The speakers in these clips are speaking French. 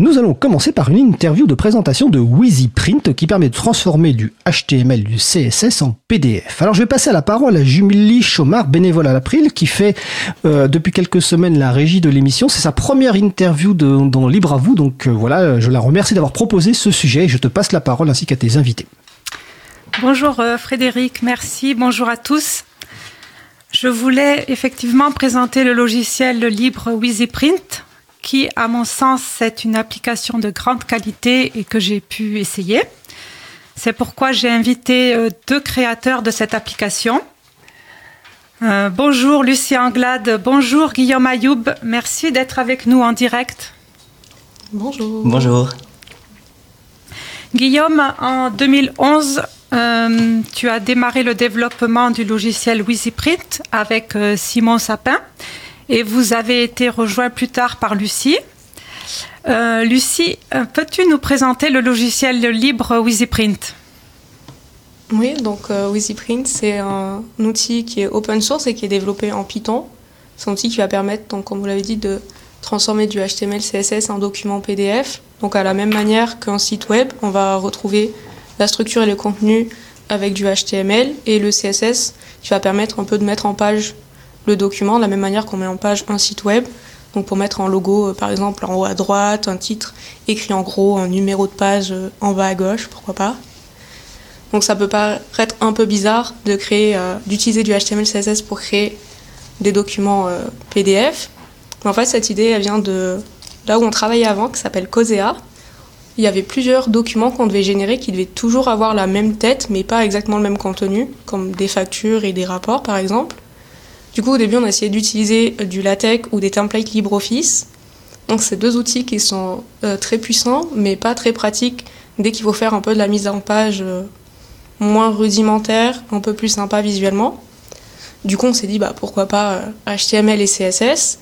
Nous allons commencer par une interview de présentation de WheezyPrint qui permet de transformer du HTML du CSS en PDF. Alors je vais passer à la parole à Julie Chomard, bénévole à l'April, qui fait euh, depuis quelques semaines la régie de l'émission. C'est sa première interview dans Libre à vous, donc euh, voilà, je la remercie d'avoir proposé ce sujet et je te passe la parole ainsi qu'à tes invités. Bonjour euh, Frédéric, merci, bonjour à tous. Je voulais effectivement présenter le logiciel libre WheezyPrint qui, à mon sens, c'est une application de grande qualité et que j'ai pu essayer. C'est pourquoi j'ai invité euh, deux créateurs de cette application. Euh, bonjour Lucie Anglade, bonjour Guillaume Ayoub, merci d'être avec nous en direct. Bonjour. Bonjour. Guillaume, en 2011, euh, tu as démarré le développement du logiciel WheezyPrint avec euh, Simon Sapin et vous avez été rejoint plus tard par Lucie. Euh, Lucie, euh, peux-tu nous présenter le logiciel libre WheezyPrint Oui, donc euh, c'est un outil qui est open source et qui est développé en Python. C'est un outil qui va permettre, donc, comme vous l'avez dit, de transformer du HTML, CSS en document PDF. Donc à la même manière qu'un site web, on va retrouver la structure et le contenu avec du HTML et le CSS qui va permettre un peu de mettre en page le document de la même manière qu'on met en page un site web. Donc pour mettre un logo, euh, par exemple, en haut à droite, un titre écrit en gros, un numéro de page euh, en bas à gauche, pourquoi pas. Donc ça peut paraître un peu bizarre de créer, euh, d'utiliser du HTML, CSS pour créer des documents PDF. Mais en fait, cette idée, vient de là où on travaillait avant, qui s'appelle Cosea. Il y avait plusieurs documents qu'on devait générer qui devaient toujours avoir la même tête, mais pas exactement le même contenu, comme des factures et des rapports, par exemple. Du coup, au début, on a essayé d'utiliser euh, du LaTeX ou des templates LibreOffice. Donc, c'est deux outils qui sont euh, très puissants, mais pas très pratiques dès qu'il faut faire un peu de la mise en page euh, moins rudimentaire, un peu plus sympa visuellement. Du coup, on s'est dit, bah, pourquoi pas HTML et CSS.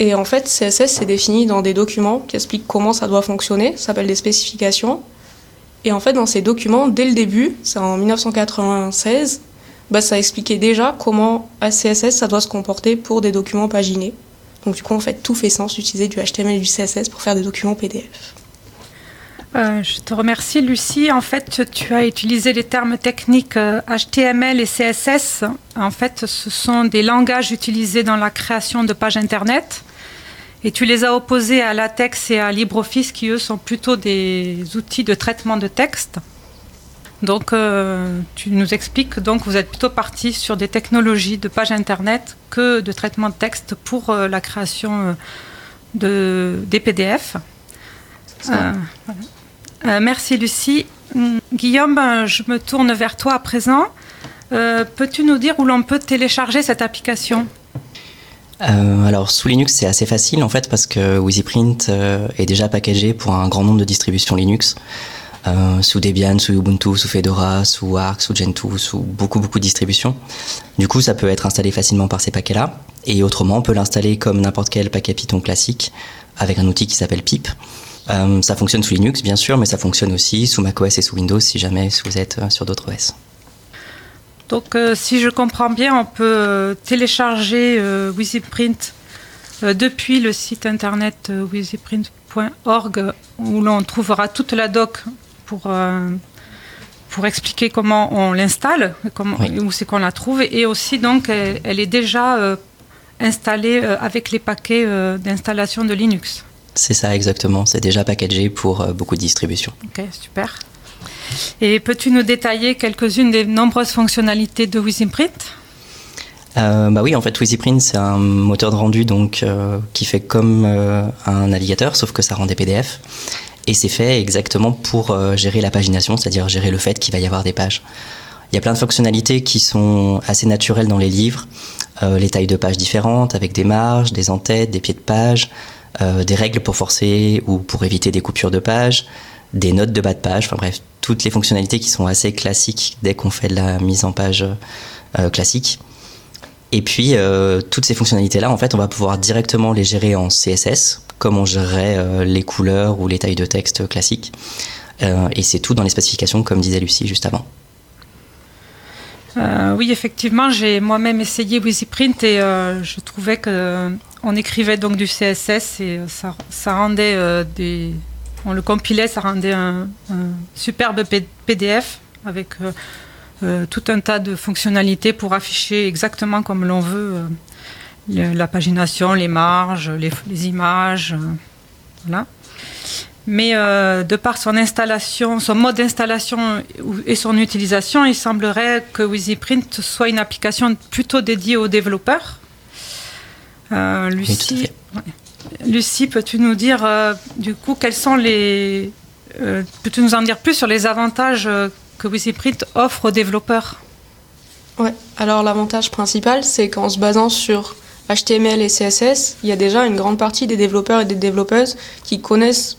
Et en fait, CSS, c'est défini dans des documents qui expliquent comment ça doit fonctionner. Ça s'appelle des spécifications. Et en fait, dans ces documents, dès le début, c'est en 1996, bah, ça expliquait déjà comment un CSS ça doit se comporter pour des documents paginés. Donc du coup, en fait, tout fait sens d'utiliser du HTML et du CSS pour faire des documents PDF. Euh, je te remercie, Lucie. En fait, tu as utilisé les termes techniques euh, HTML et CSS. En fait, ce sont des langages utilisés dans la création de pages Internet. Et tu les as opposés à LaTeX et à LibreOffice, qui eux sont plutôt des outils de traitement de texte. Donc, euh, tu nous expliques donc vous êtes plutôt parti sur des technologies de pages Internet que de traitement de texte pour euh, la création euh, de, des PDF. Euh, voilà. Euh, merci Lucie. Hum, Guillaume, je me tourne vers toi à présent. Euh, Peux-tu nous dire où l'on peut télécharger cette application? Euh, alors sous Linux c'est assez facile en fait parce que WheezyPrint euh, est déjà packagé pour un grand nombre de distributions Linux. Euh, sous Debian, sous Ubuntu, sous Fedora, sous Arc, sous Gentoo, sous beaucoup beaucoup de distributions. Du coup, ça peut être installé facilement par ces paquets-là. Et autrement, on peut l'installer comme n'importe quel paquet Python classique avec un outil qui s'appelle pip. Euh, ça fonctionne sous Linux, bien sûr, mais ça fonctionne aussi sous macOS et sous Windows si jamais vous êtes euh, sur d'autres OS. Donc, si je comprends bien, on peut télécharger euh, euh, depuis le site internet wheezyprint.org où l'on trouvera toute la doc pour, euh, pour expliquer comment on l'installe, Oui. où c'est qu'on la trouve. Et aussi, donc, elle, elle est déjà euh, installée euh, avec les paquets d'installation de Linux. C'est ça exactement, c'est déjà packagé pour beaucoup de distributions. Ok, super. Et peux-tu nous détailler quelques-unes des nombreuses fonctionnalités de Euh, bah oui, en fait, WheezyPrint, c'est un moteur de rendu donc euh, qui fait comme euh, un navigateur, sauf que ça rend des PDF. Et c'est fait exactement pour euh, gérer la pagination, c'est-à-dire gérer le fait qu'il va y avoir des pages. Il y a plein de fonctionnalités qui sont assez naturelles dans les livres, euh, les tailles de pages différentes, avec des marges, des entêtes, des pieds de page, euh, des règles pour forcer ou pour éviter des coupures de pages, des notes de bas de page, enfin bref, toutes les fonctionnalités qui sont assez classiques dès qu'on fait de la mise en page classique. Et puis, toutes ces fonctionnalités-là, en fait, on va pouvoir directement les gérer en CSS, comme on gérerait euh, les couleurs ou les tailles de texte classiques. Euh, et c'est tout dans les spécifications, comme disait Lucie juste avant. Euh, oui, effectivement, j'ai moi-même essayé WheezyPrint et je trouvais que on écrivait donc du CSS et ça rendait des. On le compilait, ça rendait un, superbe PDF avec tout un tas de fonctionnalités pour afficher exactement comme l'on veut la pagination, les marges, les, les images. voilà. Mais euh, de par son installation, son mode d'installation et son utilisation, il semblerait que WeezyPrint soit une application plutôt dédiée aux développeurs. Euh, Lucie, Lucie peux-tu nous dire euh, du coup quels sont les. peux-tu nous en dire plus sur les avantages que WeezyPrint offre aux développeurs? Ouais, alors l'avantage principal, c'est qu'en se basant sur HTML et CSS, il y a déjà une grande partie des développeurs et des développeuses qui connaissent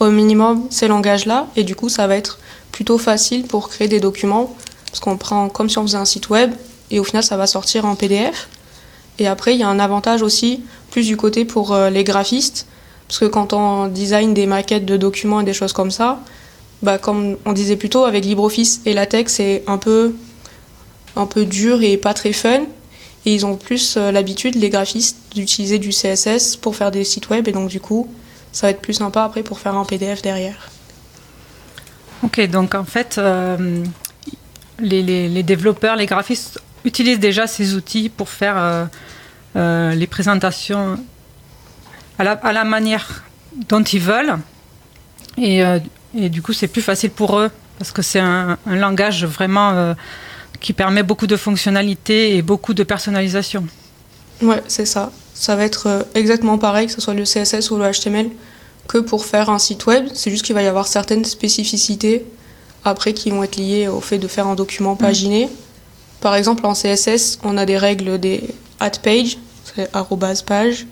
au minimum ces langages-là, et du coup, ça va être plutôt facile pour créer des documents, parce qu'on prend comme si on faisait un site web, et au final, ça va sortir en PDF. Et après, il y a un avantage aussi, plus du côté pour euh, les graphistes, parce que quand on design des maquettes de documents et des choses comme ça, bah, comme on disait plus tôt, avec LibreOffice et LaTeX, c'est un peu, un peu dur et pas très fun. Et ils ont plus euh, l'habitude, les graphistes, d'utiliser du CSS pour faire des sites web, et donc du coup, ça va être plus sympa après pour faire un PDF derrière. Ok, donc en fait, euh, les, développeurs, les graphistes utilisent déjà ces outils pour faire euh, les présentations à la, manière dont ils veulent. Et, du coup, c'est plus facile pour eux parce que c'est un, langage vraiment qui permet beaucoup de fonctionnalités et beaucoup de personnalisation. Ouais, c'est ça ça va être euh, exactement pareil, que ce soit le CSS ou le HTML, que pour faire un site web. C'est juste qu'il va y avoir certaines spécificités après qui vont être liées au fait de faire un document paginé. Par exemple, en CSS, on a des règles des at page, c'est page,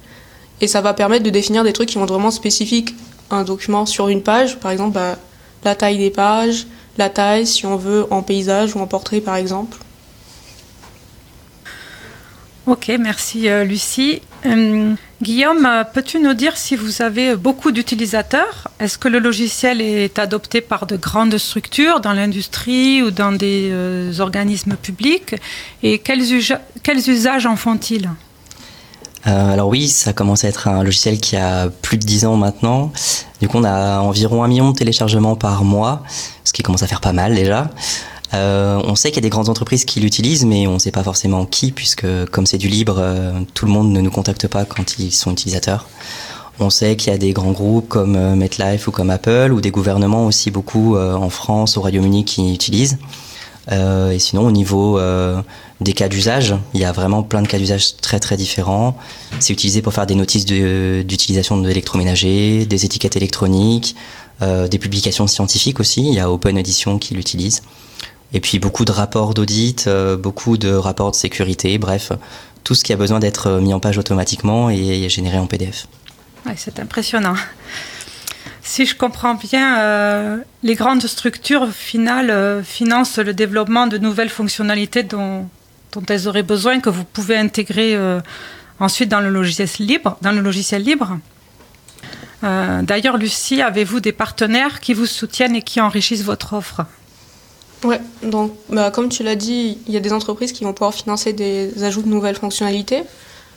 et ça va permettre de définir des trucs qui vont être vraiment spécifiques à un document sur une page. Par exemple, bah, la taille des pages, la taille si on veut en paysage ou en portrait par exemple. Ok, merci euh, Lucie. Euh, Guillaume, peux-tu nous dire si vous avez beaucoup d'utilisateurs? Est-ce que le logiciel est adopté par de grandes structures dans l'industrie ou dans des euh, organismes publics? Et quels usages en font-ils? Alors oui, ça commence à être un logiciel qui a plus de 10 ans maintenant. Du coup, on a environ un million de téléchargements par mois, ce qui commence à faire pas mal déjà. Euh, on sait qu'il y a des grandes entreprises qui l'utilisent, mais on ne sait pas forcément qui, puisque comme c'est du libre, euh, tout le monde ne nous contacte pas quand ils sont utilisateurs. On sait qu'il y a des grands groupes comme euh, MetLife ou comme Apple, ou des gouvernements aussi beaucoup en France, au Royaume-Uni qui utilisent. Et sinon, au niveau des cas d'usage, il y a vraiment plein de cas d'usage très très différents. C'est utilisé pour faire des notices d'utilisation de, l'électroménager, des étiquettes électroniques, des publications scientifiques aussi. Il y a Open Edition qui l'utilise. Et puis beaucoup de rapports d'audit, euh, beaucoup de rapports de sécurité, bref, tout ce qui a besoin d'être euh, mis en page automatiquement et, généré en PDF. c'est impressionnant. Si je comprends bien, euh, les grandes structures finales financent le développement de nouvelles fonctionnalités dont, elles auraient besoin, que vous pouvez intégrer ensuite dans le logiciel libre. D'ailleurs, Lucie, avez-vous des partenaires qui vous soutiennent et qui enrichissent votre offre? Ouais, donc bah, comme tu l'as dit, il y a des entreprises qui vont pouvoir financer des ajouts de nouvelles fonctionnalités.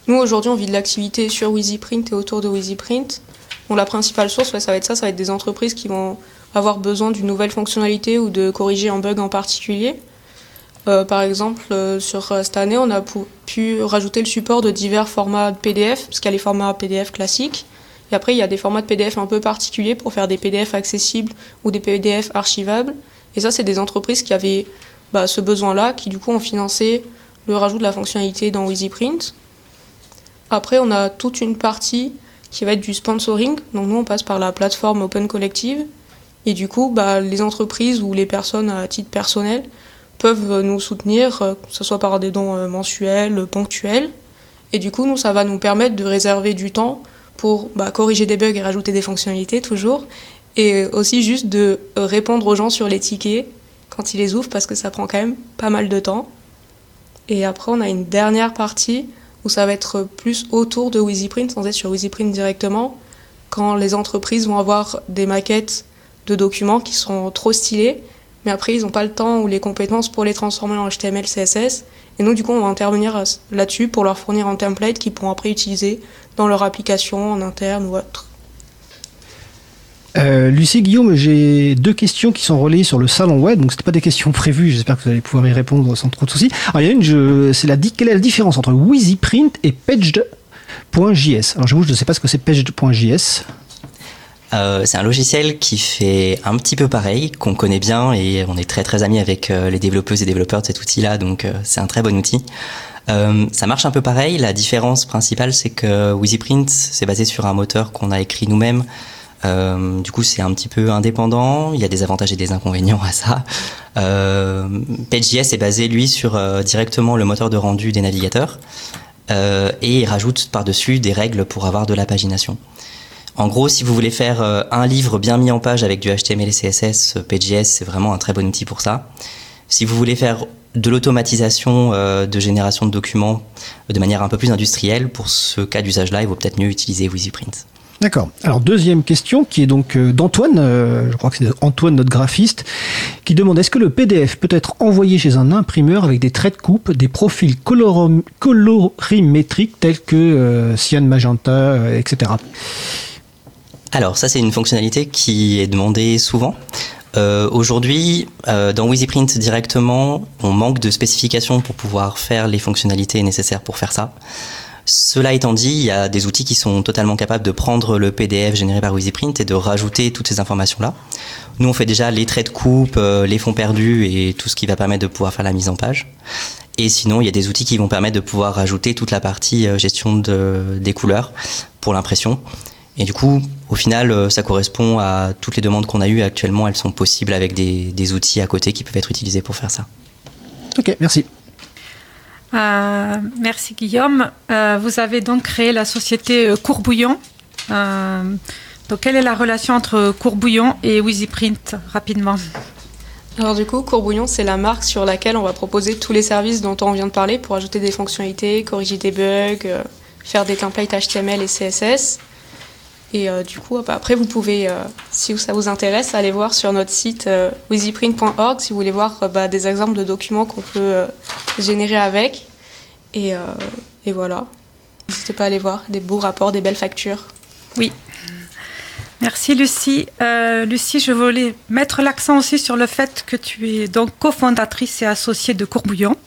Nous, aujourd'hui, on vit de l'activité sur WeezyPrint et autour de WeezyPrint. La principale source, ça va être ça, ça va être des entreprises qui vont avoir besoin d'une nouvelle fonctionnalité ou de corriger un bug en particulier. Euh, par exemple, euh, sur euh, cette année, on a pu rajouter le support de divers formats de PDF, parce qu'il y a les formats PDF classiques. Et après, il y a des formats de PDF un peu particuliers pour faire des PDF accessibles ou des PDF archivables. Et ça, c'est des entreprises qui avaient bah, ce besoin-là, qui du coup ont financé le rajout de la fonctionnalité dans WeezyPrint. Après, on a toute une partie qui va être du sponsoring. Donc nous, on passe par la plateforme Open Collective. Et du coup, bah, les entreprises ou les personnes à titre personnel peuvent nous soutenir, euh, que ce soit par des dons euh, mensuels, ponctuels. Et du coup, nous, ça va nous permettre de réserver du temps pour bah, corriger des bugs et rajouter des fonctionnalités toujours, et aussi juste de répondre aux gens sur les tickets quand ils les ouvrent parce que ça prend quand même pas mal de temps. Et après, on a une dernière partie où ça va être plus autour de WeezyPrint, sans être sur WeezyPrint directement, quand les entreprises vont avoir des maquettes de documents qui sont trop stylés, mais après, ils n'ont pas le temps ou les compétences pour les transformer en HTML, CSS. Et nous, du coup, on va intervenir là-dessus pour leur fournir un template qu'ils pourront après utiliser dans leur application en interne ou autre. Euh, Lucie Guillaume, j'ai deux questions qui sont relayées sur le salon web, donc c'était pas des questions prévues. J'espère que vous allez pouvoir y répondre sans trop de soucis. Alors il y a une, c'est la quelle est la différence entre WheezyPrint et Paged.js Alors je ne sais pas ce que c'est Paged.js. Euh, c'est un logiciel qui fait un petit peu pareil, qu'on connaît bien et on est très très amis avec euh, les développeuses et développeurs de cet outil-là, donc c'est un très bon outil. ça marche un peu pareil. La différence principale, c'est que WheezyPrint, c'est basé sur un moteur qu'on a écrit nous-mêmes euh, du coup, c'est un petit peu indépendant. Il y a des avantages et des inconvénients à ça. Euh, PageJS est basé, lui, sur euh, directement le moteur de rendu des navigateurs euh, et il rajoute par-dessus des règles pour avoir de la pagination. En gros, si vous voulez faire un livre bien mis en page avec du HTML et CSS, PageJS, c'est vraiment un très bon outil pour ça. Si vous voulez faire de l'automatisation de génération de documents de manière un peu plus industrielle, pour ce cas d'usage-là, il vaut peut-être mieux utiliser WheezyPrint. D'accord. Alors deuxième question qui est donc euh, d'Antoine, euh, je crois que c'est Antoine notre graphiste, qui demande est-ce que le PDF peut être envoyé chez un imprimeur avec des traits de coupe, des profils colorimétriques tels que euh, cyan, magenta, etc. Alors ça c'est une fonctionnalité qui est demandée souvent. Aujourd'hui, dans WheezyPrint directement, on manque de spécifications pour pouvoir faire les fonctionnalités nécessaires pour faire ça. Cela étant dit, il y a des outils qui sont totalement capables de prendre le PDF généré par WheezyPrint et de rajouter toutes ces informations-là. Nous, on fait déjà les traits de coupe, euh, les fonds perdus et tout ce qui va permettre de pouvoir faire la mise en page. Et sinon, il y a des outils qui vont permettre de pouvoir rajouter toute la partie euh, gestion de, des couleurs pour l'impression. Et du coup, au final, euh, ça correspond à toutes les demandes qu'on a eues actuellement. Elles sont possibles avec des, des outils à côté qui peuvent être utilisés pour faire ça. Ok, merci. Euh, merci Guillaume. Euh, vous avez donc créé la société euh, Courbouillon. donc quelle est la relation entre Courbouillon et WheezyPrint rapidement? Alors du coup, Courbouillon, c'est la marque sur laquelle on va proposer tous les services dont on vient de parler pour ajouter des fonctionnalités, corriger des bugs, faire des templates HTML et CSS. Et du coup, bah, après, vous pouvez, si ça vous intéresse, aller voir sur notre site euh, si vous voulez voir bah, des exemples de documents qu'on peut générer avec. Et, euh, et voilà. N'hésitez pas à aller voir des beaux rapports, des belles factures. Oui. Merci Lucie. Euh, Lucie, je voulais mettre l'accent aussi sur le fait que tu es donc cofondatrice et associée de Courbouillon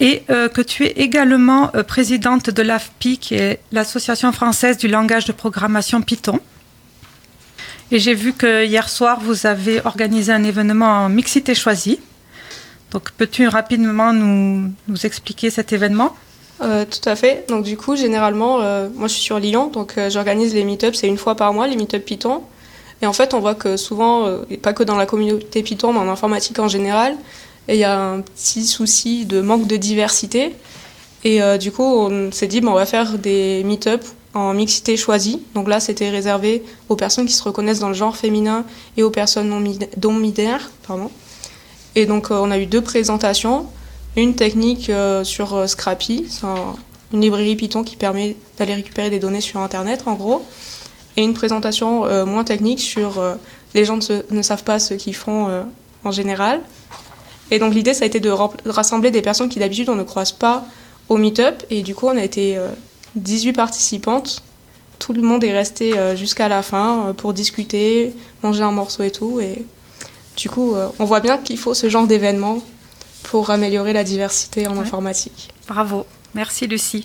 et euh, que tu es également euh, présidente de l'AFPI, qui est l'Association française du langage de programmation Python. Et j'ai vu que hier soir, vous avez organisé un événement en mixité choisie. Donc, peux-tu rapidement nous, expliquer cet événement? Euh, Tout à fait. Donc, du coup, généralement, moi, je suis sur Lyon, donc j'organise les meet-ups, c'est une fois par mois, les meet-ups Python. Et en fait, on voit que souvent, et pas que dans la communauté Python, mais en informatique en général, il y a un petit souci de manque de diversité. Et euh, du coup, on s'est dit, bon, on va faire des meet-ups en mixité choisie. Donc là, c'était réservé aux personnes qui se reconnaissent dans le genre féminin et aux personnes non, non. Pardon. Et donc, euh, on a eu deux présentations. Une technique euh, sur Scrappy, une librairie Python qui permet d'aller récupérer des données sur Internet, en gros. Et une présentation moins technique sur les gens ne, savent pas ce qu'ils font en général. Et donc, l'idée, ça a été de rassembler des personnes qui d'habitude on ne croise pas au meet-up. Et du coup, on a été 18 participantes. Tout le monde est resté jusqu'à la fin pour discuter, manger un morceau et tout. Et du coup, euh, on voit bien qu'il faut ce genre d'événement pour améliorer la diversité en ouais. informatique. Bravo. Merci Lucie.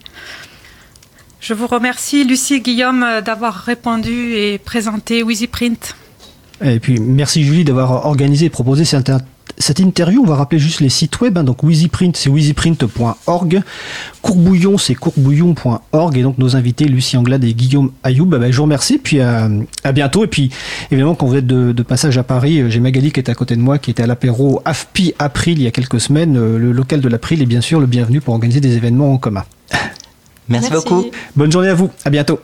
Je vous remercie Lucie et Guillaume d'avoir répondu et présenté WheezyPrint. Et puis merci Julie d'avoir organisé et proposé cette, cette interview, on va rappeler juste les sites web. Hein, donc WheezyPrint, c'est wheezyprint.org. Courbouillon, c'est courbouillon.org. Et donc nos invités, Lucie Anglade et Guillaume Ayoub, bah, je vous remercie. Puis à, à, bientôt. Et puis évidemment, quand vous êtes de, de passage à Paris, j'ai Magali qui est à côté de moi, qui était à l'apéro AFPI April il y a quelques semaines. Le local de l'April est bien sûr le bienvenu pour organiser des événements en commun. Merci, Merci beaucoup. Bonne journée à vous. À bientôt.